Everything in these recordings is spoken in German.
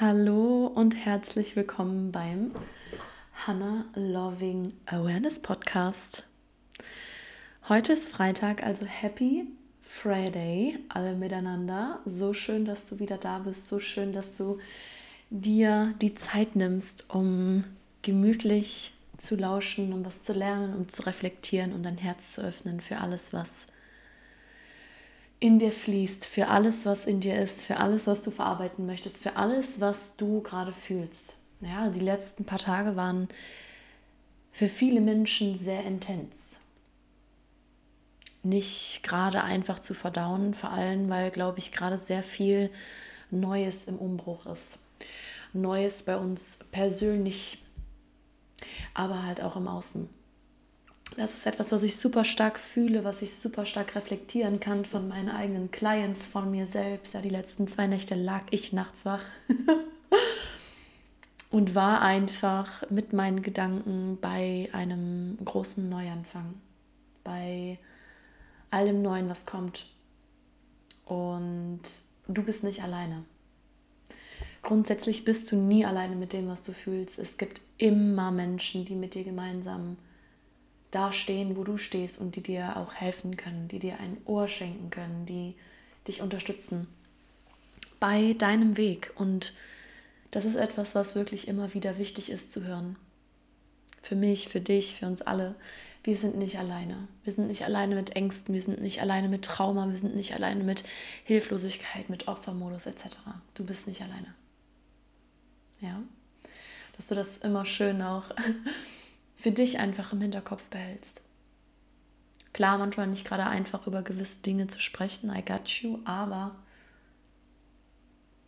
Hallo und herzlich willkommen beim Hannah Loving Awareness Podcast. Heute ist Freitag, also Happy Friday, alle miteinander. So schön, dass du wieder da bist, so schön, dass du dir die Zeit nimmst, um gemütlich zu lauschen, um was zu lernen, um zu reflektieren und um dein Herz zu öffnen für alles, was in dir fließt, für alles, was in dir ist, für alles, was du verarbeiten möchtest, für alles, was du gerade fühlst. Ja, die letzten paar Tage waren für viele Menschen sehr intens. Nicht gerade einfach zu verdauen, vor allem, weil, glaube ich, gerade sehr viel Neues im Umbruch ist. Neues bei uns persönlich, aber halt auch im Außen. Das ist etwas, was ich super stark fühle, was ich super stark reflektieren kann von meinen eigenen Clients, von mir selbst. Ja, die letzten zwei Nächte lag ich nachts wach und war einfach mit meinen Gedanken bei einem großen Neuanfang, bei allem Neuen, was kommt. Und du bist nicht alleine. Grundsätzlich bist du nie alleine mit dem, was du fühlst. Es gibt immer Menschen, die mit dir gemeinsam da stehen, wo du stehst und die dir auch helfen können, die dir ein Ohr schenken können, die dich unterstützen bei deinem Weg. Und das ist etwas, was wirklich immer wieder wichtig ist zu hören. Für mich, für dich, für uns alle. Wir sind nicht alleine. Wir sind nicht alleine mit Ängsten, wir sind nicht alleine mit Trauma, wir sind nicht alleine mit Hilflosigkeit, mit Opfermodus etc. Du bist nicht alleine. Ja? Dass du das immer schön auch für dich einfach im Hinterkopf behältst. Klar, manchmal nicht gerade einfach über gewisse Dinge zu sprechen, I got you, aber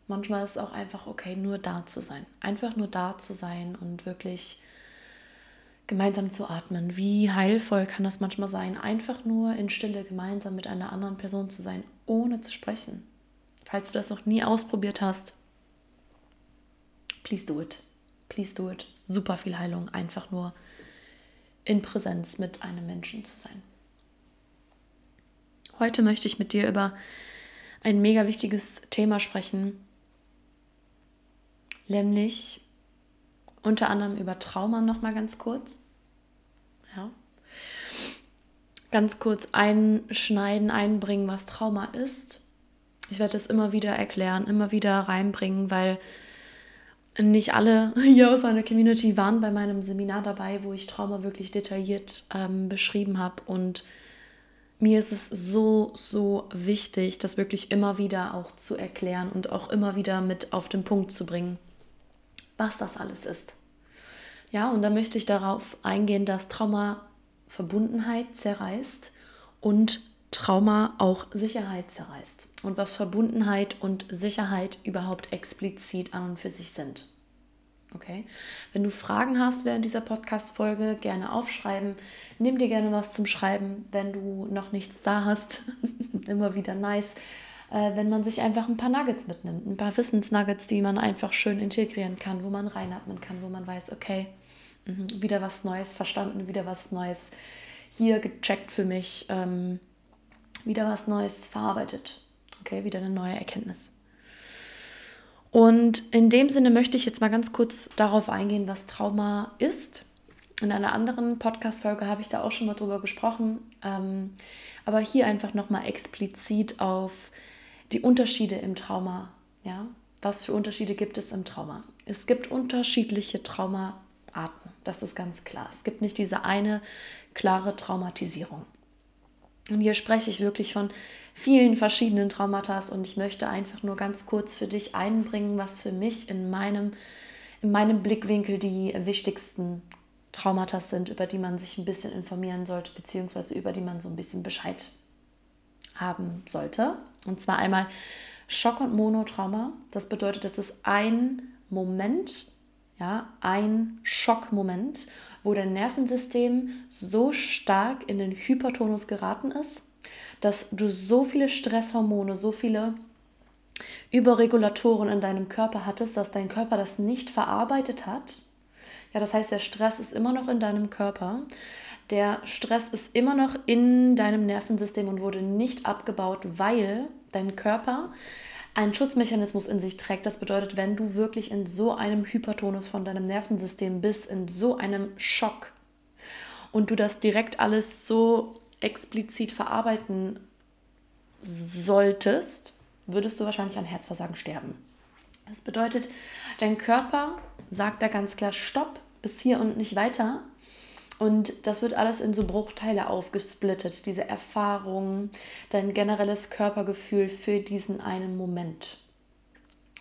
manchmal ist es auch einfach okay, nur da zu sein. Einfach nur da zu sein und wirklich gemeinsam zu atmen. Wie heilvoll kann das manchmal sein, einfach nur in Stille gemeinsam mit einer anderen Person zu sein, ohne zu sprechen. Falls du das noch nie ausprobiert hast, please do it. Please do it. Super viel Heilung, einfach nur in Präsenz mit einem Menschen zu sein. Heute möchte ich mit dir über ein mega wichtiges Thema sprechen, nämlich unter anderem über Trauma noch mal ganz kurz. Ja. Ganz kurz einschneiden, einbringen, was Trauma ist. Ich werde es immer wieder erklären, immer wieder reinbringen, weil nicht alle hier aus meiner Community waren bei meinem Seminar dabei, wo ich Trauma wirklich detailliert ähm, beschrieben habe. Und mir ist es so, so wichtig, das wirklich immer wieder auch zu erklären und auch immer wieder mit auf den Punkt zu bringen, was das alles ist. Ja, und da möchte ich darauf eingehen, dass Trauma Verbundenheit zerreißt und Trauma auch Sicherheit zerreißt und was Verbundenheit und Sicherheit überhaupt explizit an und für sich sind. Okay? Wenn du Fragen hast während dieser Podcast-Folge, gerne aufschreiben. Nimm dir gerne was zum Schreiben, wenn du noch nichts da hast. Immer wieder nice, äh, wenn man sich einfach ein paar Nuggets mitnimmt. Ein paar Wissensnuggets, die man einfach schön integrieren kann, wo man reinatmen kann, wo man weiß, okay, mh, wieder was Neues verstanden, wieder was Neues hier gecheckt für mich. Ähm, wieder was Neues verarbeitet. Okay, wieder eine neue Erkenntnis. Und in dem Sinne möchte ich jetzt mal ganz kurz darauf eingehen, was Trauma ist. In einer anderen Podcast-Folge habe ich da auch schon mal drüber gesprochen. Ähm, aber hier einfach nochmal explizit auf die Unterschiede im Trauma. Ja? Was für Unterschiede gibt es im Trauma? Es gibt unterschiedliche Traumaarten. Das ist ganz klar. Es gibt nicht diese eine klare Traumatisierung. Und hier spreche ich wirklich von vielen verschiedenen Traumata und ich möchte einfach nur ganz kurz für dich einbringen, was für mich in meinem, in meinem Blickwinkel die wichtigsten Traumata sind, über die man sich ein bisschen informieren sollte, beziehungsweise über die man so ein bisschen Bescheid haben sollte. Und zwar einmal Schock- und Monotrauma. Das bedeutet, das ist ein Moment ja, ein Schockmoment, wo dein Nervensystem so stark in den Hypertonus geraten ist, dass du so viele Stresshormone, so viele Überregulatoren in deinem Körper hattest, dass dein Körper das nicht verarbeitet hat. Ja, das heißt, der Stress ist immer noch in deinem Körper. Der Stress ist immer noch in deinem Nervensystem und wurde nicht abgebaut, weil dein Körper einen Schutzmechanismus in sich trägt. Das bedeutet, wenn du wirklich in so einem Hypertonus von deinem Nervensystem bist, in so einem Schock und du das direkt alles so explizit verarbeiten solltest, würdest du wahrscheinlich an Herzversagen sterben. Das bedeutet, dein Körper sagt da ganz klar Stopp, bis hier und nicht weiter. Und das wird alles in so Bruchteile aufgesplittet, diese Erfahrung, dein generelles Körpergefühl für diesen einen Moment.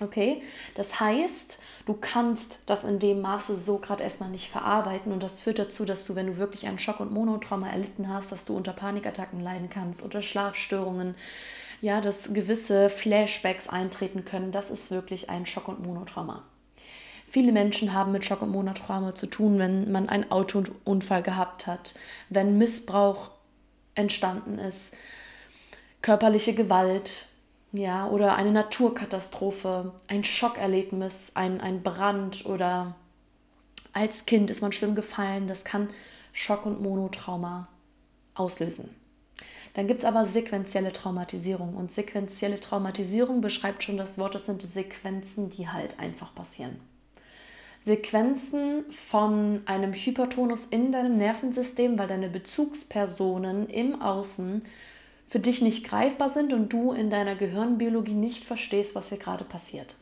Okay, das heißt, du kannst das in dem Maße so gerade erstmal nicht verarbeiten und das führt dazu, dass du, wenn du wirklich einen Schock- und Monotrauma erlitten hast, dass du unter Panikattacken leiden kannst oder Schlafstörungen, ja, dass gewisse Flashbacks eintreten können. Das ist wirklich ein Schock- und Monotrauma. Viele Menschen haben mit Schock- und Monotrauma zu tun, wenn man einen Autounfall gehabt hat, wenn Missbrauch entstanden ist, körperliche Gewalt, ja, oder eine Naturkatastrophe, ein Schockerlebnis, ein, ein Brand oder als Kind ist man schlimm gefallen. Das kann Schock- und Monotrauma auslösen. Dann gibt es aber sequenzielle Traumatisierung. Und sequenzielle Traumatisierung beschreibt schon das Wort, das sind Sequenzen, die halt einfach passieren. Sequenzen von einem Hypertonus in deinem Nervensystem, weil deine Bezugspersonen im Außen für dich nicht greifbar sind und du in deiner Gehirnbiologie nicht verstehst, was hier gerade passiert.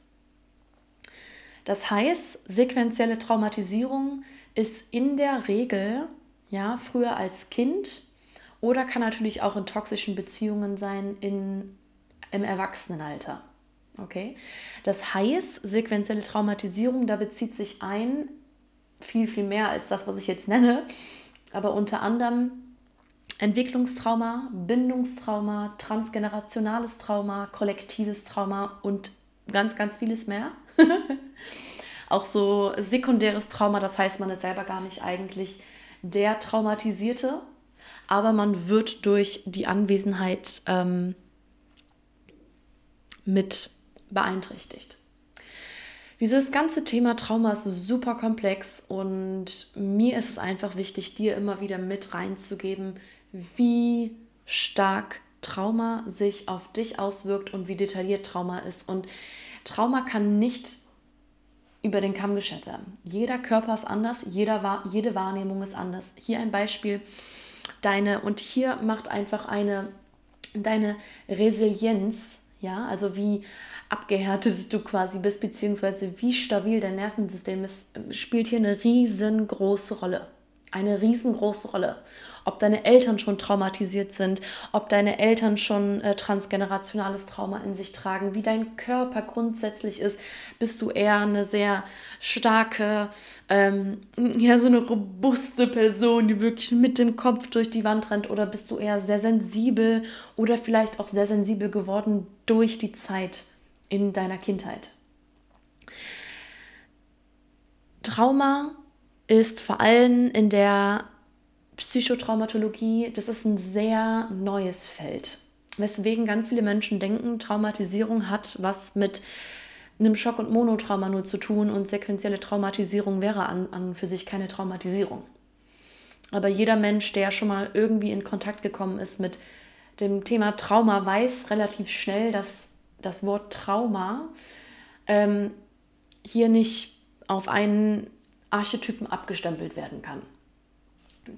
Das heißt, sequenzielle Traumatisierung ist in der Regel, ja, früher als Kind oder kann natürlich auch in toxischen Beziehungen sein in, im Erwachsenenalter. Okay? Das heißt, sequenzielle Traumatisierung, da bezieht sich ein viel, viel mehr als das, was ich jetzt nenne, aber unter anderem Entwicklungstrauma, Bindungstrauma, transgenerationales Trauma, kollektives Trauma und ganz, ganz vieles mehr. Auch so sekundäres Trauma, das heißt, man ist selber gar nicht eigentlich der Traumatisierte, aber man wird durch die Anwesenheit ähm, mit beeinträchtigt. Dieses ganze Thema Trauma ist super komplex und mir ist es einfach wichtig, dir immer wieder mit reinzugeben, wie stark Trauma sich auf dich auswirkt und wie detailliert Trauma ist. Und Trauma kann nicht über den Kamm geschert werden. Jeder Körper ist anders, jeder, jede Wahrnehmung ist anders. Hier ein Beispiel, deine, und hier macht einfach eine, deine Resilienz, ja, also wie abgehärtet du quasi bist, beziehungsweise wie stabil dein Nervensystem ist, spielt hier eine riesengroße Rolle eine riesengroße Rolle. Ob deine Eltern schon traumatisiert sind, ob deine Eltern schon äh, transgenerationales Trauma in sich tragen, wie dein Körper grundsätzlich ist. Bist du eher eine sehr starke, ähm, ja, so eine robuste Person, die wirklich mit dem Kopf durch die Wand rennt, oder bist du eher sehr sensibel oder vielleicht auch sehr sensibel geworden durch die Zeit in deiner Kindheit? Trauma ist vor allem in der Psychotraumatologie, das ist ein sehr neues Feld. Weswegen ganz viele Menschen denken, Traumatisierung hat was mit einem Schock- und Monotrauma nur zu tun und sequentielle Traumatisierung wäre an, an für sich keine Traumatisierung. Aber jeder Mensch, der schon mal irgendwie in Kontakt gekommen ist mit dem Thema Trauma, weiß relativ schnell, dass das Wort Trauma ähm, hier nicht auf einen Archetypen abgestempelt werden kann.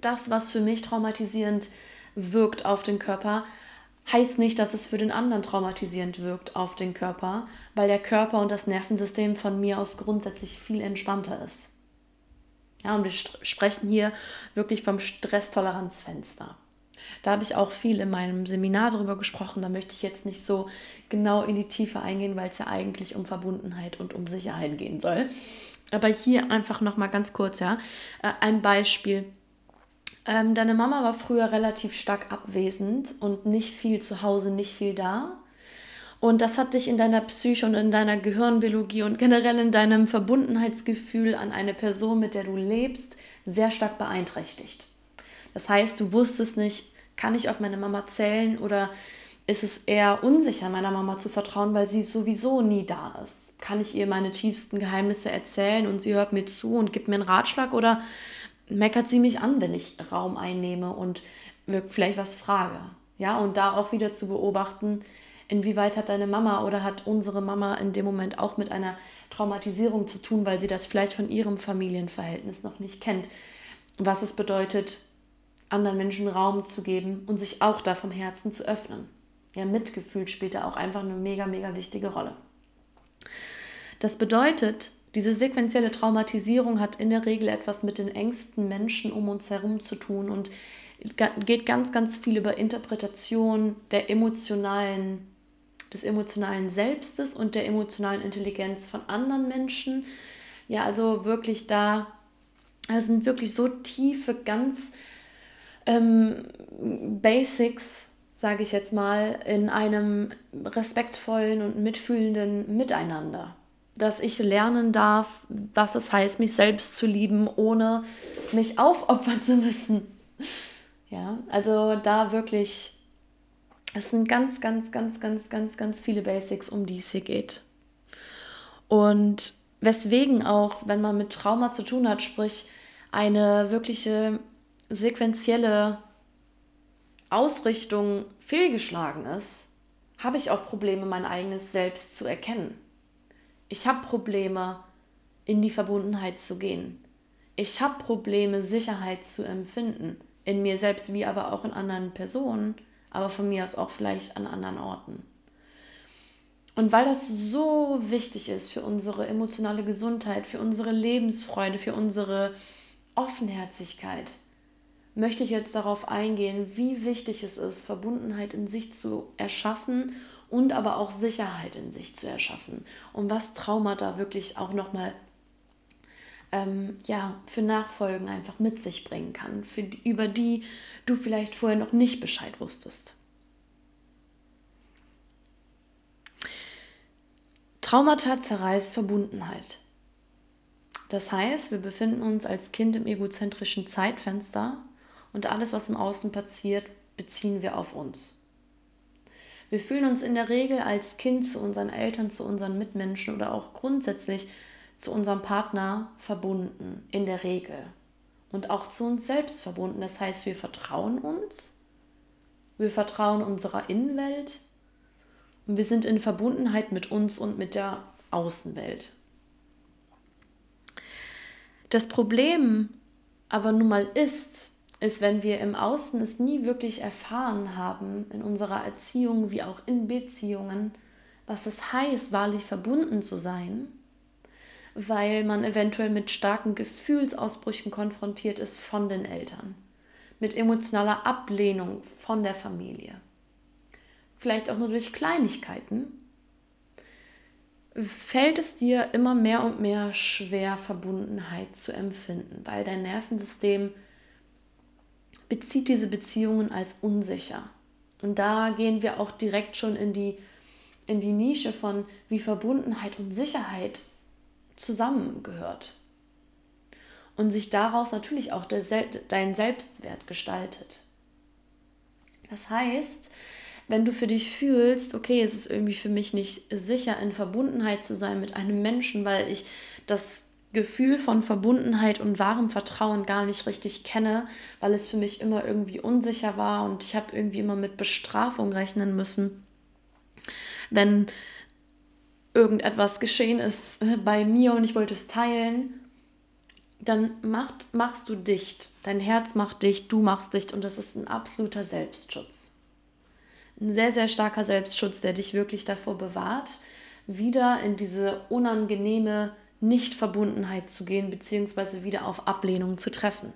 Das, was für mich traumatisierend wirkt auf den Körper, heißt nicht, dass es für den anderen traumatisierend wirkt auf den Körper, weil der Körper und das Nervensystem von mir aus grundsätzlich viel entspannter ist. Ja, und wir sprechen hier wirklich vom Stresstoleranzfenster. Da habe ich auch viel in meinem Seminar darüber gesprochen. Da möchte ich jetzt nicht so genau in die Tiefe eingehen, weil es ja eigentlich um Verbundenheit und um Sicherheit gehen soll. Aber hier einfach noch mal ganz kurz, ja, äh, ein Beispiel. Ähm, deine Mama war früher relativ stark abwesend und nicht viel zu Hause, nicht viel da. Und das hat dich in deiner Psyche und in deiner Gehirnbiologie und generell in deinem Verbundenheitsgefühl an eine Person, mit der du lebst, sehr stark beeinträchtigt. Das heißt, du wusstest nicht, kann ich auf meine Mama zählen oder ist es eher unsicher, meiner Mama zu vertrauen, weil sie sowieso nie da ist. Kann ich ihr meine tiefsten Geheimnisse erzählen und sie hört mir zu und gibt mir einen Ratschlag oder meckert sie mich an, wenn ich Raum einnehme und vielleicht was frage? Ja, und da auch wieder zu beobachten, Inwieweit hat deine Mama oder hat unsere Mama in dem Moment auch mit einer Traumatisierung zu tun, weil sie das vielleicht von ihrem Familienverhältnis noch nicht kennt? Was es bedeutet, anderen Menschen Raum zu geben und sich auch da vom Herzen zu öffnen. Ja, Mitgefühl spielt da auch einfach eine mega, mega wichtige Rolle. Das bedeutet, diese sequentielle Traumatisierung hat in der Regel etwas mit den engsten Menschen um uns herum zu tun und geht ganz, ganz viel über Interpretation der emotionalen, des emotionalen Selbstes und der emotionalen Intelligenz von anderen Menschen. Ja, also wirklich da, es sind wirklich so tiefe, ganz ähm, Basics, sage ich jetzt mal, in einem respektvollen und mitfühlenden Miteinander. Dass ich lernen darf, was es heißt, mich selbst zu lieben, ohne mich aufopfern zu müssen. Ja, also da wirklich, es sind ganz, ganz, ganz, ganz, ganz, ganz viele Basics, um die es hier geht. Und weswegen auch, wenn man mit Trauma zu tun hat, sprich eine wirkliche sequentielle Ausrichtung fehlgeschlagen ist, habe ich auch Probleme, mein eigenes Selbst zu erkennen. Ich habe Probleme, in die Verbundenheit zu gehen. Ich habe Probleme, Sicherheit zu empfinden. In mir selbst, wie aber auch in anderen Personen, aber von mir aus auch vielleicht an anderen Orten. Und weil das so wichtig ist für unsere emotionale Gesundheit, für unsere Lebensfreude, für unsere Offenherzigkeit, möchte ich jetzt darauf eingehen, wie wichtig es ist, Verbundenheit in sich zu erschaffen und aber auch Sicherheit in sich zu erschaffen und was Traumata wirklich auch nochmal ähm, ja, für Nachfolgen einfach mit sich bringen kann, für über die du vielleicht vorher noch nicht Bescheid wusstest. Traumata zerreißt Verbundenheit. Das heißt, wir befinden uns als Kind im egozentrischen Zeitfenster und alles, was im Außen passiert, beziehen wir auf uns. Wir fühlen uns in der Regel als Kind zu unseren Eltern, zu unseren Mitmenschen oder auch grundsätzlich zu unserem Partner verbunden, in der Regel. Und auch zu uns selbst verbunden. Das heißt, wir vertrauen uns, wir vertrauen unserer Innenwelt und wir sind in Verbundenheit mit uns und mit der Außenwelt. Das Problem aber nun mal ist, ist, wenn wir im Außen es nie wirklich erfahren haben, in unserer Erziehung wie auch in Beziehungen, was es heißt, wahrlich verbunden zu sein, weil man eventuell mit starken Gefühlsausbrüchen konfrontiert ist von den Eltern, mit emotionaler Ablehnung von der Familie, vielleicht auch nur durch Kleinigkeiten, fällt es dir immer mehr und mehr schwer, Verbundenheit zu empfinden, weil dein Nervensystem bezieht diese Beziehungen als unsicher. Und da gehen wir auch direkt schon in die, in die Nische von, wie Verbundenheit und Sicherheit zusammengehört. Und sich daraus natürlich auch der, dein Selbstwert gestaltet. Das heißt, wenn du für dich fühlst, okay, es ist irgendwie für mich nicht sicher, in Verbundenheit zu sein mit einem Menschen, weil ich das Gefühl von Verbundenheit und wahrem Vertrauen gar nicht richtig kenne, weil es für mich immer irgendwie unsicher war und ich habe irgendwie immer mit Bestrafung rechnen müssen. Wenn irgendetwas geschehen ist bei mir und ich wollte es teilen, dann macht, machst du dicht. Dein Herz macht dicht, du machst dicht und das ist ein absoluter Selbstschutz. Ein sehr, sehr starker Selbstschutz, der dich wirklich davor bewahrt, wieder in diese unangenehme Nichtverbundenheit zu gehen, beziehungsweise wieder auf Ablehnung zu treffen.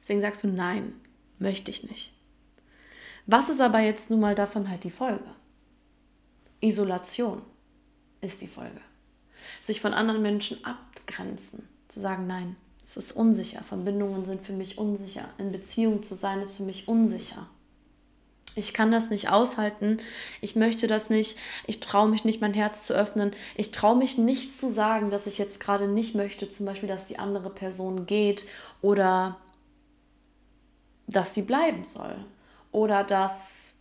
Deswegen sagst du nein, möchte ich nicht. Was ist aber jetzt nun mal davon halt die Folge? Isolation ist die Folge. Sich von anderen Menschen abgrenzen, zu sagen, nein, es ist unsicher, Verbindungen sind für mich unsicher, in Beziehung zu sein ist für mich unsicher. Ich kann das nicht aushalten. Ich möchte das nicht. Ich traue mich nicht, mein Herz zu öffnen. Ich traue mich nicht zu sagen, dass ich jetzt gerade nicht möchte, zum Beispiel, dass die andere Person geht oder dass sie bleiben soll. Oder dass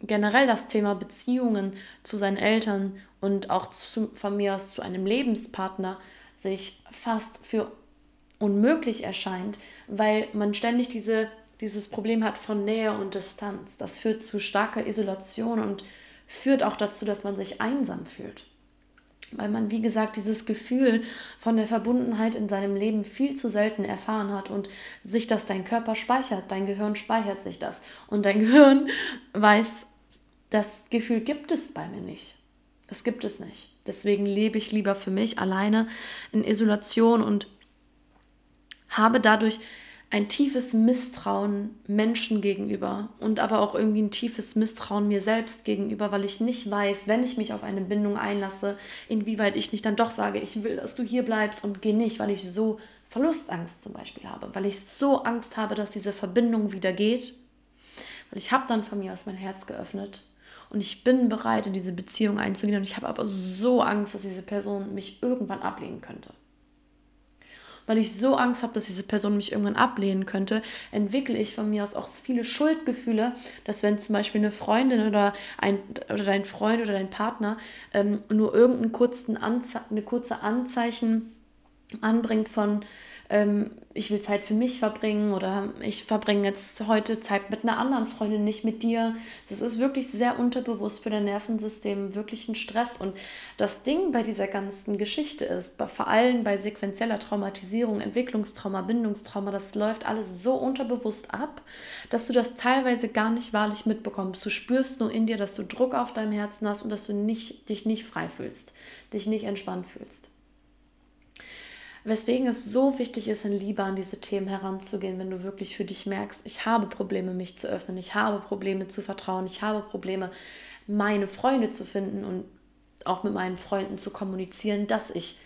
generell das Thema Beziehungen zu seinen Eltern und auch zu, von mir aus zu einem Lebenspartner sich fast für unmöglich erscheint, weil man ständig diese dieses Problem hat von Nähe und Distanz. Das führt zu starker Isolation und führt auch dazu, dass man sich einsam fühlt. Weil man, wie gesagt, dieses Gefühl von der Verbundenheit in seinem Leben viel zu selten erfahren hat und sich das dein Körper speichert, dein Gehirn speichert sich das. Und dein Gehirn weiß, das Gefühl gibt es bei mir nicht. Das gibt es nicht. Deswegen lebe ich lieber für mich alleine in Isolation und habe dadurch ein tiefes Misstrauen Menschen gegenüber und aber auch irgendwie ein tiefes Misstrauen mir selbst gegenüber, weil ich nicht weiß, wenn ich mich auf eine Bindung einlasse, inwieweit ich nicht dann doch sage, ich will, dass du hier bleibst und geh nicht, weil ich so Verlustangst zum Beispiel habe, weil ich so Angst habe, dass diese Verbindung wieder geht. Weil ich habe dann von mir aus mein Herz geöffnet und ich bin bereit, in diese Beziehung einzugehen und ich habe aber so Angst, dass diese Person mich irgendwann ablehnen könnte weil ich so Angst habe, dass diese Person mich irgendwann ablehnen könnte, entwickle ich von mir aus auch viele Schuldgefühle, dass wenn zum Beispiel eine Freundin oder, ein, oder dein Freund oder dein Partner ähm, nur irgendeinen kurzen Anze eine kurze Anzeichen anbringt von ähm, ich will Zeit für mich verbringen oder ich verbringe jetzt heute Zeit mit einer anderen Freundin, nicht mit dir. Das ist wirklich sehr unterbewusst für dein Nervensystem wirklich ein Stress. Und das Ding bei dieser ganzen Geschichte ist, vor allem bei sequenzieller Traumatisierung, Entwicklungstrauma, Bindungstrauma, das läuft alles so unterbewusst ab, dass du das teilweise gar nicht wahrlich mitbekommst. Du spürst nur in dir, dass du Druck auf deinem Herzen hast und dass du nicht, dich nicht frei fühlst, dich nicht entspannt fühlst. Weswegen es so wichtig ist, in Liebe an diese Themen heranzugehen, wenn du wirklich für dich merkst, ich habe Probleme, mich zu öffnen, ich habe Probleme zu vertrauen, ich habe Probleme, meine Freunde zu finden und auch mit meinen Freunden zu kommunizieren, dass ich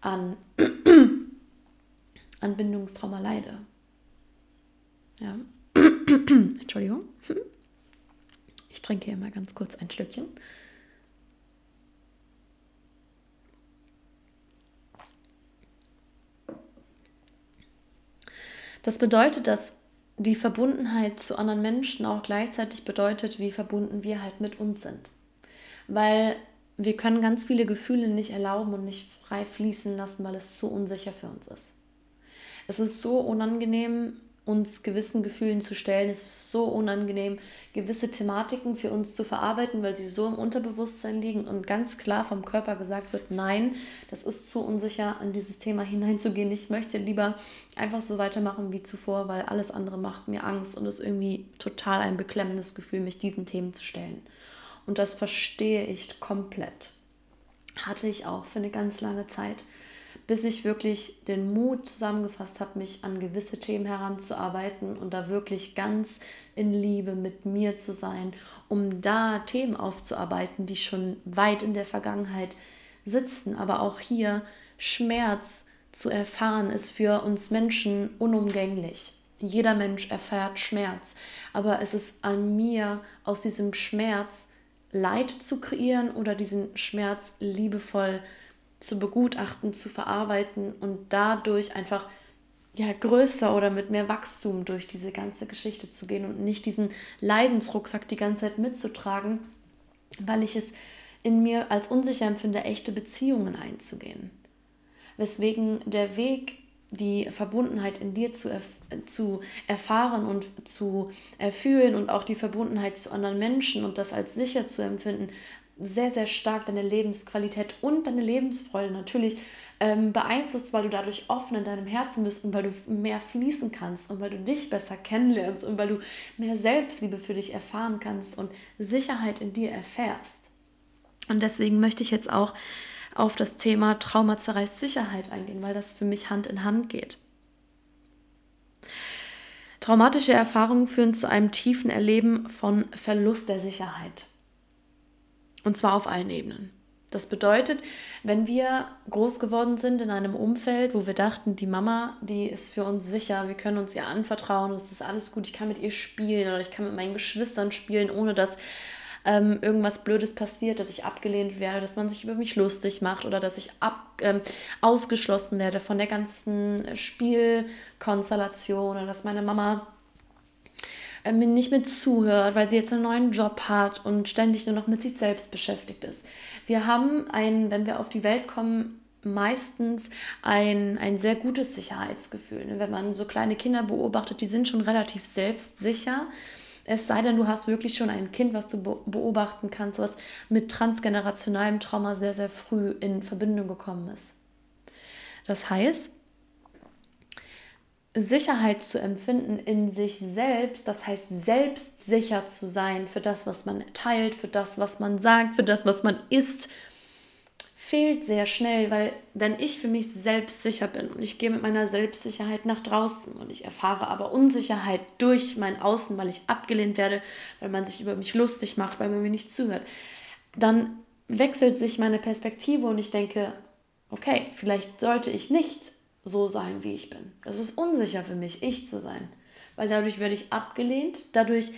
an, an Bindungstrauma leide. Ja. Entschuldigung. Ich trinke hier mal ganz kurz ein Stückchen. Das bedeutet, dass die Verbundenheit zu anderen Menschen auch gleichzeitig bedeutet, wie verbunden wir halt mit uns sind. Weil wir können ganz viele Gefühle nicht erlauben und nicht frei fließen lassen, weil es so unsicher für uns ist. Es ist so unangenehm, uns gewissen Gefühlen zu stellen. Es ist so unangenehm, gewisse Thematiken für uns zu verarbeiten, weil sie so im Unterbewusstsein liegen und ganz klar vom Körper gesagt wird, nein, das ist zu unsicher, an dieses Thema hineinzugehen. Ich möchte lieber einfach so weitermachen wie zuvor, weil alles andere macht mir Angst und ist irgendwie total ein beklemmendes Gefühl, mich diesen Themen zu stellen. Und das verstehe ich komplett. Hatte ich auch für eine ganz lange Zeit bis ich wirklich den Mut zusammengefasst habe, mich an gewisse Themen heranzuarbeiten und da wirklich ganz in Liebe mit mir zu sein, um da Themen aufzuarbeiten, die schon weit in der Vergangenheit sitzen. Aber auch hier Schmerz zu erfahren, ist für uns Menschen unumgänglich. Jeder Mensch erfährt Schmerz, aber es ist an mir, aus diesem Schmerz Leid zu kreieren oder diesen Schmerz liebevoll zu zu begutachten, zu verarbeiten und dadurch einfach ja größer oder mit mehr Wachstum durch diese ganze Geschichte zu gehen und nicht diesen Leidensrucksack die ganze Zeit mitzutragen, weil ich es in mir als unsicher empfinde, echte Beziehungen einzugehen. Weswegen der Weg, die Verbundenheit in dir zu, erf zu erfahren und zu erfühlen und auch die Verbundenheit zu anderen Menschen und das als sicher zu empfinden, sehr, sehr stark deine Lebensqualität und deine Lebensfreude natürlich ähm, beeinflusst, weil du dadurch offen in deinem Herzen bist und weil du mehr fließen kannst und weil du dich besser kennenlernst und weil du mehr Selbstliebe für dich erfahren kannst und Sicherheit in dir erfährst. Und deswegen möchte ich jetzt auch auf das Thema Trauma zerreißt Sicherheit eingehen, weil das für mich Hand in Hand geht. Traumatische Erfahrungen führen zu einem tiefen Erleben von Verlust der Sicherheit. Und zwar auf allen Ebenen. Das bedeutet, wenn wir groß geworden sind in einem Umfeld, wo wir dachten, die Mama, die ist für uns sicher, wir können uns ihr anvertrauen, es ist alles gut, ich kann mit ihr spielen oder ich kann mit meinen Geschwistern spielen, ohne dass ähm, irgendwas Blödes passiert, dass ich abgelehnt werde, dass man sich über mich lustig macht oder dass ich ab, ähm, ausgeschlossen werde von der ganzen Spielkonstellation oder dass meine Mama äh, mir nicht mehr zuhört, weil sie jetzt einen neuen Job hat und ständig nur noch mit sich selbst beschäftigt ist. Wir haben einen, wenn wir auf die Welt kommen, meistens ein, ein sehr gutes Sicherheitsgefühl. Ne? Wenn man so kleine Kinder beobachtet, die sind schon relativ selbstsicher. Es sei denn, du hast wirklich schon ein Kind, was du beobachten kannst, was mit transgenerationalem Trauma sehr, sehr früh in Verbindung gekommen ist. Das heißt, Sicherheit zu empfinden in sich selbst, das heißt selbstsicher zu sein für das, was man teilt, für das, was man sagt, für das, was man isst, fehlt sehr schnell, weil wenn ich für mich selbstsicher bin und ich gehe mit meiner Selbstsicherheit nach draußen und ich erfahre aber Unsicherheit durch mein Außen, weil ich abgelehnt werde, weil man sich über mich lustig macht, weil man mir nicht zuhört, dann wechselt sich meine Perspektive und ich denke, okay, vielleicht sollte ich nicht so sein, wie ich bin. Es ist unsicher für mich, ich zu sein, weil dadurch werde ich abgelehnt, dadurch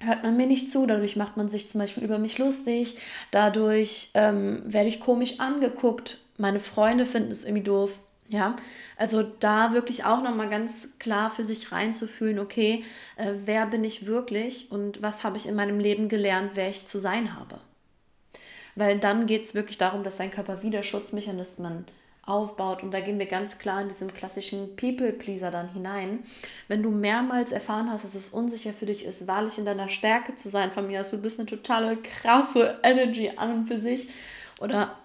hört man mir nicht zu, dadurch macht man sich zum Beispiel über mich lustig, dadurch ähm, werde ich komisch angeguckt, meine Freunde finden es irgendwie doof. Ja, also da wirklich auch nochmal ganz klar für sich reinzufühlen, okay, äh, wer bin ich wirklich und was habe ich in meinem Leben gelernt, wer ich zu sein habe. Weil dann geht es wirklich darum, dass dein Körper wieder Schutzmechanismen aufbaut. Und da gehen wir ganz klar in diesen klassischen People-Pleaser dann hinein. Wenn du mehrmals erfahren hast, dass es unsicher für dich ist, wahrlich in deiner Stärke zu sein, von mir aus, du bist eine totale krasse Energy an und für sich. Oder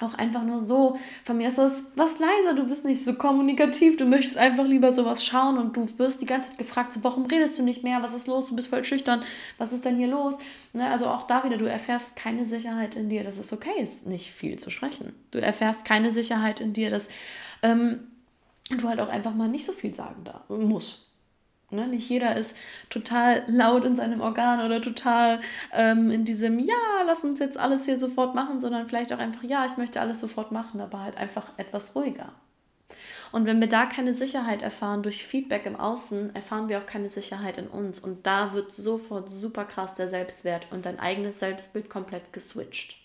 auch einfach nur so, von mir ist was, was leiser, du bist nicht so kommunikativ, du möchtest einfach lieber sowas schauen und du wirst die ganze Zeit gefragt, so, warum redest du nicht mehr, was ist los, du bist voll schüchtern, was ist denn hier los? Ne, also auch da wieder, du erfährst keine Sicherheit in dir, dass es okay ist, nicht viel zu sprechen. Du erfährst keine Sicherheit in dir, dass ähm, du halt auch einfach mal nicht so viel sagen da musst. Ne? Nicht jeder ist total laut in seinem Organ oder total ähm, in diesem, ja, lass uns jetzt alles hier sofort machen, sondern vielleicht auch einfach, ja, ich möchte alles sofort machen, aber halt einfach etwas ruhiger. Und wenn wir da keine Sicherheit erfahren durch Feedback im Außen, erfahren wir auch keine Sicherheit in uns. Und da wird sofort super krass der Selbstwert und dein eigenes Selbstbild komplett geswitcht.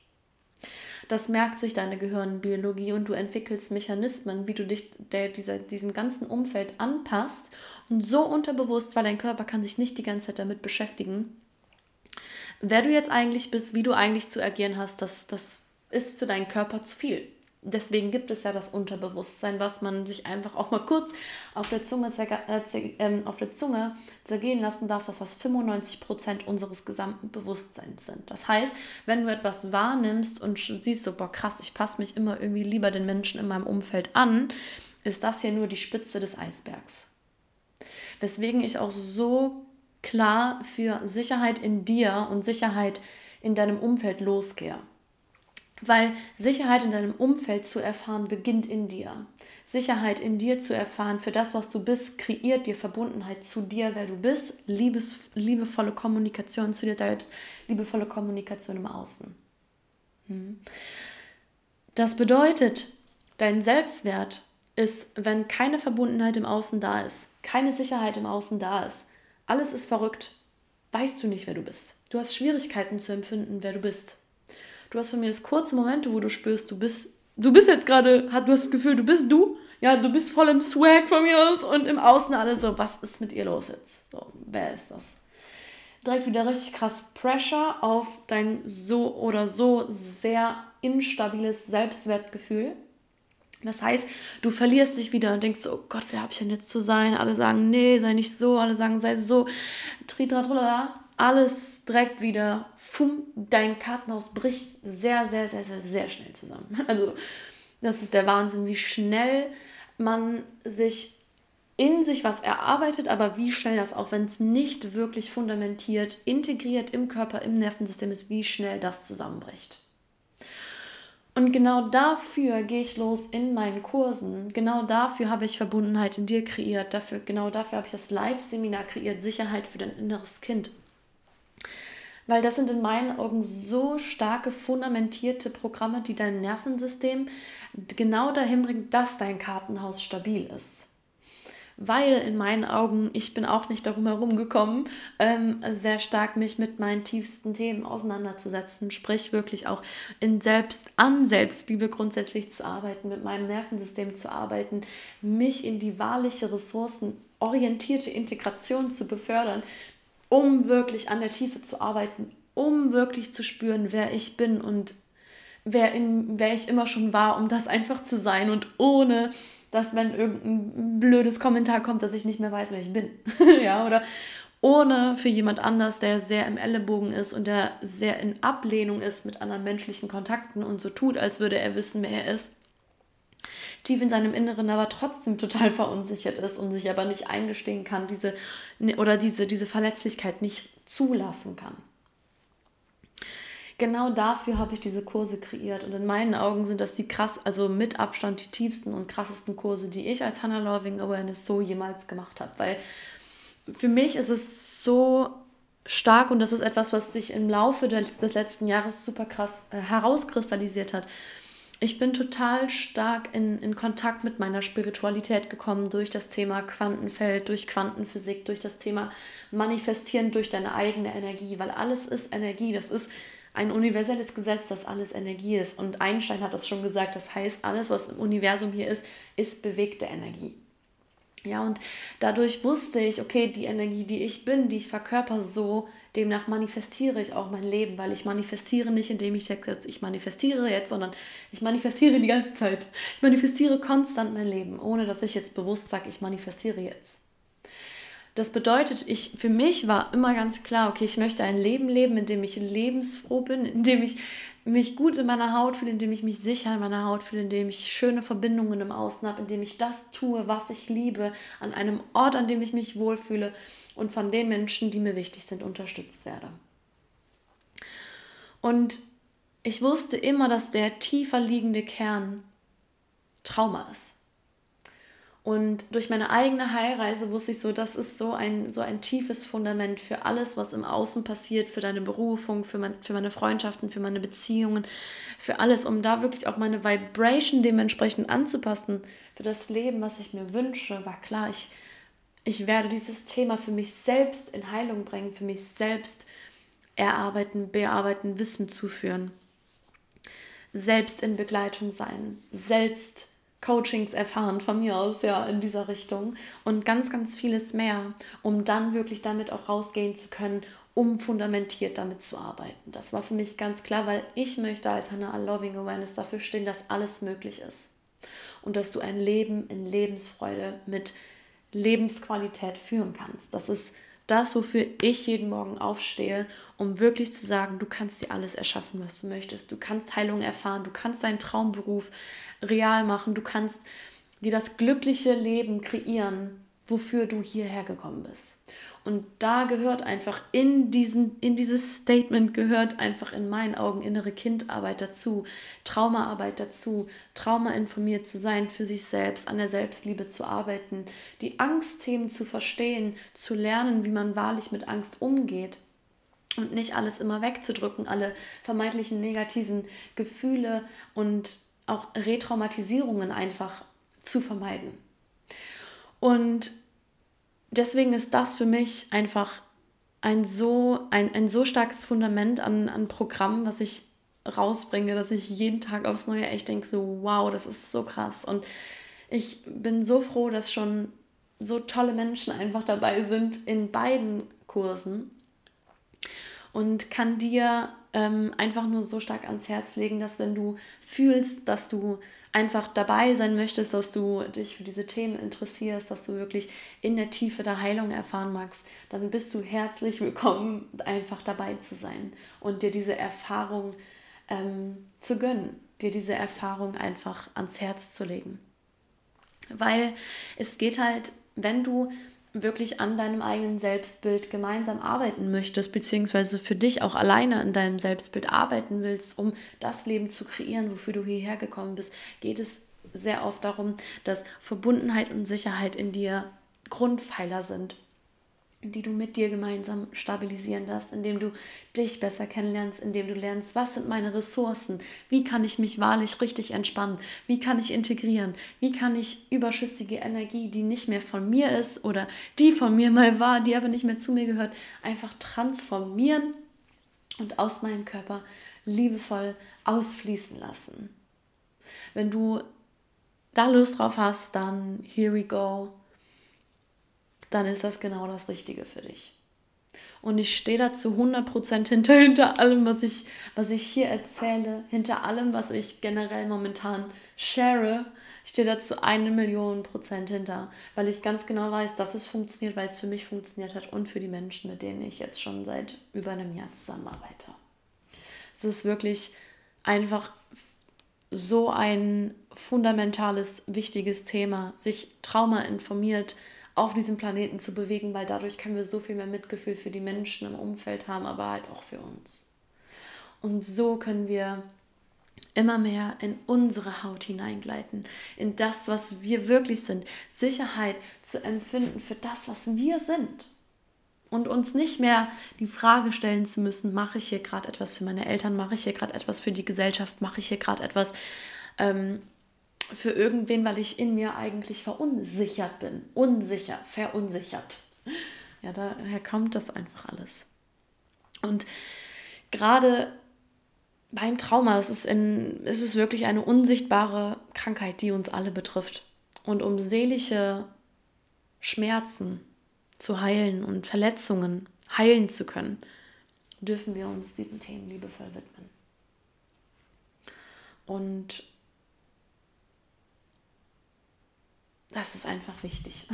Das merkt sich deine Gehirnbiologie und du entwickelst Mechanismen, wie du dich der, dieser, diesem ganzen Umfeld anpasst und so unterbewusst, weil dein Körper kann sich nicht die ganze Zeit damit beschäftigen, wer du jetzt eigentlich bist, wie du eigentlich zu agieren hast, das, das ist für deinen Körper zu viel deswegen gibt es ja das Unterbewusstsein, was man sich einfach auch mal kurz auf der Zunge, äh, auf der Zunge zergehen lassen darf, dass das 95% unseres gesamten Bewusstseins sind. Das heißt, wenn du etwas wahrnimmst und siehst so, boah krass, ich passe mich immer irgendwie lieber den Menschen in meinem Umfeld an, ist das hier nur die Spitze des Eisbergs. Weswegen ich auch so klar für Sicherheit in dir und Sicherheit in deinem Umfeld losgehe. Weil Sicherheit in deinem Umfeld zu erfahren beginnt in dir. Sicherheit in dir zu erfahren für das, was du bist, kreiert dir Verbundenheit zu dir, wer du bist, liebes, liebevolle Kommunikation zu dir selbst, liebevolle Kommunikation im Außen. Hm. Das bedeutet, dein Selbstwert ist, wenn keine Verbundenheit im Außen da ist, keine Sicherheit im Außen da ist, alles ist verrückt, weißt du nicht, wer du bist. Du hast Schwierigkeiten zu empfinden, wer du bist. Du hast von mir das kurze Momente, wo du spürst, du bist, du bist jetzt gerade, du hast das Gefühl, du bist du. Ja, du bist voll im Swag von mir aus und im Außen alle so, was ist mit ihr los jetzt? So, wer ist das? Direkt wieder richtig krass Pressure auf dein so oder so sehr instabiles Selbstwertgefühl. Das heißt, du verlierst dich wieder und denkst, oh Gott, wer habe ich denn jetzt zu sein? Alle sagen, nee, sei nicht so, alle sagen, sei so, tritra, trulala alles direkt wieder, fum, dein Kartenhaus bricht sehr, sehr, sehr, sehr, sehr schnell zusammen. Also das ist der Wahnsinn, wie schnell man sich in sich was erarbeitet, aber wie schnell das, auch wenn es nicht wirklich fundamentiert, integriert im Körper, im Nervensystem ist, wie schnell das zusammenbricht. Und genau dafür gehe ich los in meinen Kursen. Genau dafür habe ich Verbundenheit in dir kreiert. Dafür, genau dafür habe ich das Live-Seminar kreiert, Sicherheit für dein inneres Kind weil das sind in meinen Augen so starke fundamentierte Programme, die dein Nervensystem genau dahin bringen, dass dein Kartenhaus stabil ist. Weil in meinen Augen, ich bin auch nicht darum herum gekommen, ähm, sehr stark mich mit meinen tiefsten Themen auseinanderzusetzen, sprich wirklich auch in Selbst, an Selbstliebe grundsätzlich zu arbeiten, mit meinem Nervensystem zu arbeiten, mich in die wahrliche ressourcenorientierte Integration zu befördern, um wirklich an der Tiefe zu arbeiten, um wirklich zu spüren, wer ich bin und wer, in, wer ich immer schon war, um das einfach zu sein und ohne, dass wenn irgendein blödes Kommentar kommt, dass ich nicht mehr weiß, wer ich bin. ja, oder ohne für jemand anders, der sehr im Ellenbogen ist und der sehr in Ablehnung ist mit anderen menschlichen Kontakten und so tut, als würde er wissen, wer er ist, tief in seinem Inneren aber trotzdem total verunsichert ist und sich aber nicht eingestehen kann, diese oder diese, diese Verletzlichkeit nicht zulassen kann. Genau dafür habe ich diese Kurse kreiert und in meinen Augen sind das die krass, also mit Abstand die tiefsten und krassesten Kurse, die ich als Hannah Loving Awareness so jemals gemacht habe, weil für mich ist es so stark und das ist etwas, was sich im Laufe des, des letzten Jahres super krass äh, herauskristallisiert hat ich bin total stark in, in Kontakt mit meiner Spiritualität gekommen durch das Thema Quantenfeld, durch Quantenphysik, durch das Thema Manifestieren durch deine eigene Energie, weil alles ist Energie. Das ist ein universelles Gesetz, dass alles Energie ist. Und Einstein hat das schon gesagt. Das heißt, alles, was im Universum hier ist, ist bewegte Energie. Ja, und dadurch wusste ich, okay, die Energie, die ich bin, die ich verkörper, so, demnach manifestiere ich auch mein Leben, weil ich manifestiere nicht, indem ich jetzt, ich manifestiere jetzt, sondern ich manifestiere die ganze Zeit. Ich manifestiere konstant mein Leben, ohne dass ich jetzt bewusst sage, ich manifestiere jetzt. Das bedeutet, ich, für mich war immer ganz klar, okay, ich möchte ein Leben leben, in dem ich lebensfroh bin, in dem ich mich gut in meiner Haut fühle, in dem ich mich sicher in meiner Haut fühle, in dem ich schöne Verbindungen im Außen habe, in dem ich das tue, was ich liebe, an einem Ort, an dem ich mich wohlfühle und von den Menschen, die mir wichtig sind, unterstützt werde. Und ich wusste immer, dass der tiefer liegende Kern Trauma ist. Und durch meine eigene Heilreise wusste ich so, das ist so ein, so ein tiefes Fundament für alles, was im Außen passiert, für deine Berufung, für, mein, für meine Freundschaften, für meine Beziehungen, für alles, um da wirklich auch meine Vibration dementsprechend anzupassen, für das Leben, was ich mir wünsche, war klar, ich, ich werde dieses Thema für mich selbst in Heilung bringen, für mich selbst erarbeiten, bearbeiten, Wissen zuführen, selbst in Begleitung sein, selbst Coachings erfahren von mir aus, ja, in dieser Richtung und ganz, ganz vieles mehr, um dann wirklich damit auch rausgehen zu können, um fundamentiert damit zu arbeiten. Das war für mich ganz klar, weil ich möchte als Hannah Loving Awareness dafür stehen, dass alles möglich ist und dass du ein Leben in Lebensfreude mit Lebensqualität führen kannst. Das ist das, wofür ich jeden Morgen aufstehe, um wirklich zu sagen, du kannst dir alles erschaffen, was du möchtest. Du kannst Heilung erfahren, du kannst deinen Traumberuf real machen, du kannst dir das glückliche Leben kreieren, wofür du hierher gekommen bist. Und da gehört einfach in, diesen, in dieses Statement gehört einfach in meinen Augen innere Kindarbeit dazu, Traumaarbeit dazu, traumainformiert zu sein für sich selbst, an der Selbstliebe zu arbeiten, die Angstthemen zu verstehen, zu lernen, wie man wahrlich mit Angst umgeht und nicht alles immer wegzudrücken, alle vermeintlichen negativen Gefühle und auch Retraumatisierungen einfach zu vermeiden. Und deswegen ist das für mich einfach ein so, ein, ein so starkes Fundament an, an Programm, was ich rausbringe, dass ich jeden Tag aufs Neue echt denke, so wow, das ist so krass. Und ich bin so froh, dass schon so tolle Menschen einfach dabei sind in beiden Kursen und kann dir ähm, einfach nur so stark ans Herz legen, dass wenn du fühlst, dass du einfach dabei sein möchtest, dass du dich für diese Themen interessierst, dass du wirklich in der Tiefe der Heilung erfahren magst, dann bist du herzlich willkommen, einfach dabei zu sein und dir diese Erfahrung ähm, zu gönnen, dir diese Erfahrung einfach ans Herz zu legen. Weil es geht halt, wenn du wirklich an deinem eigenen Selbstbild gemeinsam arbeiten möchtest, beziehungsweise für dich auch alleine an deinem Selbstbild arbeiten willst, um das Leben zu kreieren, wofür du hierher gekommen bist, geht es sehr oft darum, dass Verbundenheit und Sicherheit in dir Grundpfeiler sind die du mit dir gemeinsam stabilisieren darfst, indem du dich besser kennenlernst, indem du lernst, was sind meine Ressourcen, wie kann ich mich wahrlich richtig entspannen, wie kann ich integrieren, wie kann ich überschüssige Energie, die nicht mehr von mir ist oder die von mir mal war, die aber nicht mehr zu mir gehört, einfach transformieren und aus meinem Körper liebevoll ausfließen lassen. Wenn du da Lust drauf hast, dann here we go dann ist das genau das Richtige für dich. Und ich stehe da zu 100% hinter, hinter allem, was ich, was ich hier erzähle, hinter allem, was ich generell momentan share. Ich stehe da zu eine Million Prozent hinter, weil ich ganz genau weiß, dass es funktioniert, weil es für mich funktioniert hat und für die Menschen, mit denen ich jetzt schon seit über einem Jahr zusammenarbeite. Es ist wirklich einfach so ein fundamentales, wichtiges Thema, sich Trauma informiert, auf diesem Planeten zu bewegen, weil dadurch können wir so viel mehr Mitgefühl für die Menschen im Umfeld haben, aber halt auch für uns. Und so können wir immer mehr in unsere Haut hineingleiten, in das, was wir wirklich sind, Sicherheit zu empfinden für das, was wir sind. Und uns nicht mehr die Frage stellen zu müssen, mache ich hier gerade etwas für meine Eltern, mache ich hier gerade etwas für die Gesellschaft, mache ich hier gerade etwas ähm, für irgendwen, weil ich in mir eigentlich verunsichert bin. Unsicher, verunsichert. Ja, daher kommt das einfach alles. Und gerade beim Trauma ist es, ist wirklich eine unsichtbare Krankheit, die uns alle betrifft. Und um seelische Schmerzen zu heilen und Verletzungen heilen zu können, dürfen wir uns diesen Themen liebevoll widmen. Und das ist einfach wichtig.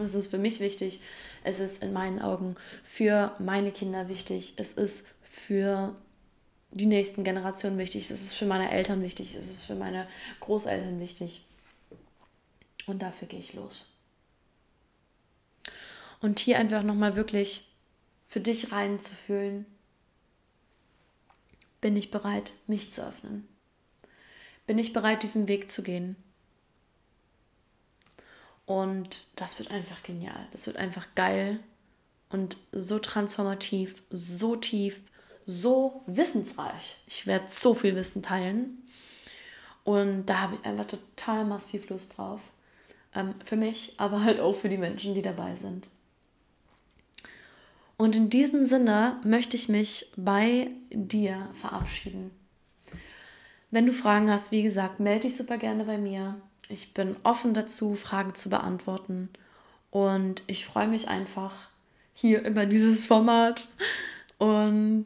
Es ist für mich wichtig. Es ist in meinen Augen für meine Kinder wichtig. Es ist für die nächsten Generationen wichtig. Es ist für meine Eltern wichtig. Es ist für meine Großeltern wichtig. Und dafür gehe ich los. Und hier einfach nochmal wirklich für dich reinzufühlen. Bin ich bereit, mich zu öffnen? Bin ich bereit, diesen Weg zu gehen? Und das wird einfach genial. Das wird einfach geil und so transformativ, so tief, so wissensreich. Ich werde so viel Wissen teilen. Und da habe ich einfach total massiv Lust drauf. Ähm, für mich, aber halt auch für die Menschen, die dabei sind. Und in diesem Sinne möchte ich mich bei dir verabschieden. Wenn du Fragen hast, wie gesagt, melde dich super gerne bei mir. Ich bin offen dazu, Fragen zu beantworten. Und ich freue mich einfach hier über dieses Format und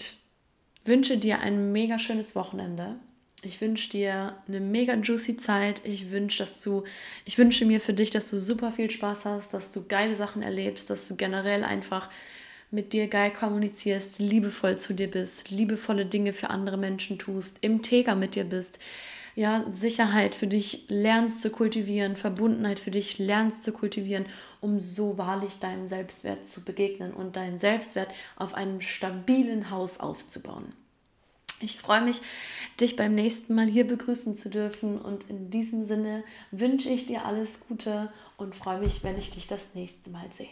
wünsche dir ein mega schönes Wochenende. Ich wünsche dir eine mega juicy Zeit. Ich wünsche, dass du, ich wünsche mir für dich, dass du super viel Spaß hast, dass du geile Sachen erlebst, dass du generell einfach mit dir geil kommunizierst, liebevoll zu dir bist, liebevolle Dinge für andere Menschen tust, im Integer mit dir bist, ja, Sicherheit für dich lernst zu kultivieren, Verbundenheit für dich lernst zu kultivieren, um so wahrlich deinem Selbstwert zu begegnen und deinen Selbstwert auf einem stabilen Haus aufzubauen. Ich freue mich, dich beim nächsten Mal hier begrüßen zu dürfen und in diesem Sinne wünsche ich dir alles Gute und freue mich, wenn ich dich das nächste Mal sehe.